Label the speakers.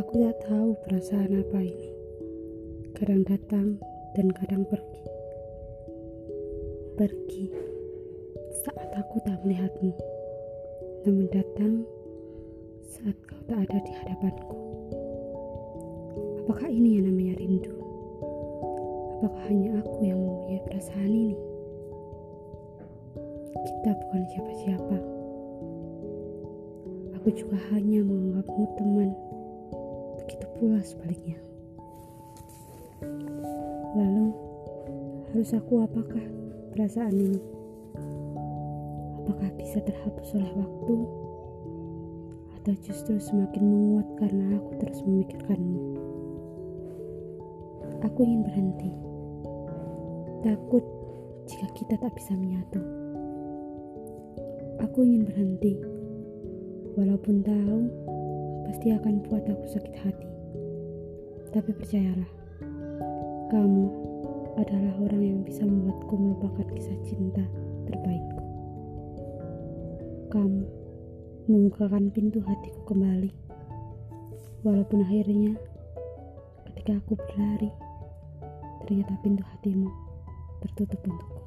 Speaker 1: Aku tak tahu perasaan apa ini. Kadang datang dan kadang pergi. Pergi saat aku tak melihatmu, namun datang saat kau tak ada di hadapanku. Apakah ini yang namanya rindu? Apakah hanya aku yang mempunyai perasaan ini? Kita bukan siapa-siapa. Aku juga hanya menganggapmu teman. Begitu pula sebaliknya. Lalu, harus aku apakah perasaan ini? Apakah bisa terhapus oleh waktu? Atau justru semakin menguat karena aku terus memikirkanmu? Aku ingin berhenti. Takut jika kita tak bisa menyatu. Aku ingin berhenti. Walaupun tahu pasti akan buat aku sakit hati. Tapi percayalah, kamu adalah orang yang bisa membuatku melupakan kisah cinta terbaikku. Kamu membukakan pintu hatiku kembali. Walaupun akhirnya ketika aku berlari, ternyata pintu hatimu tertutup untukku.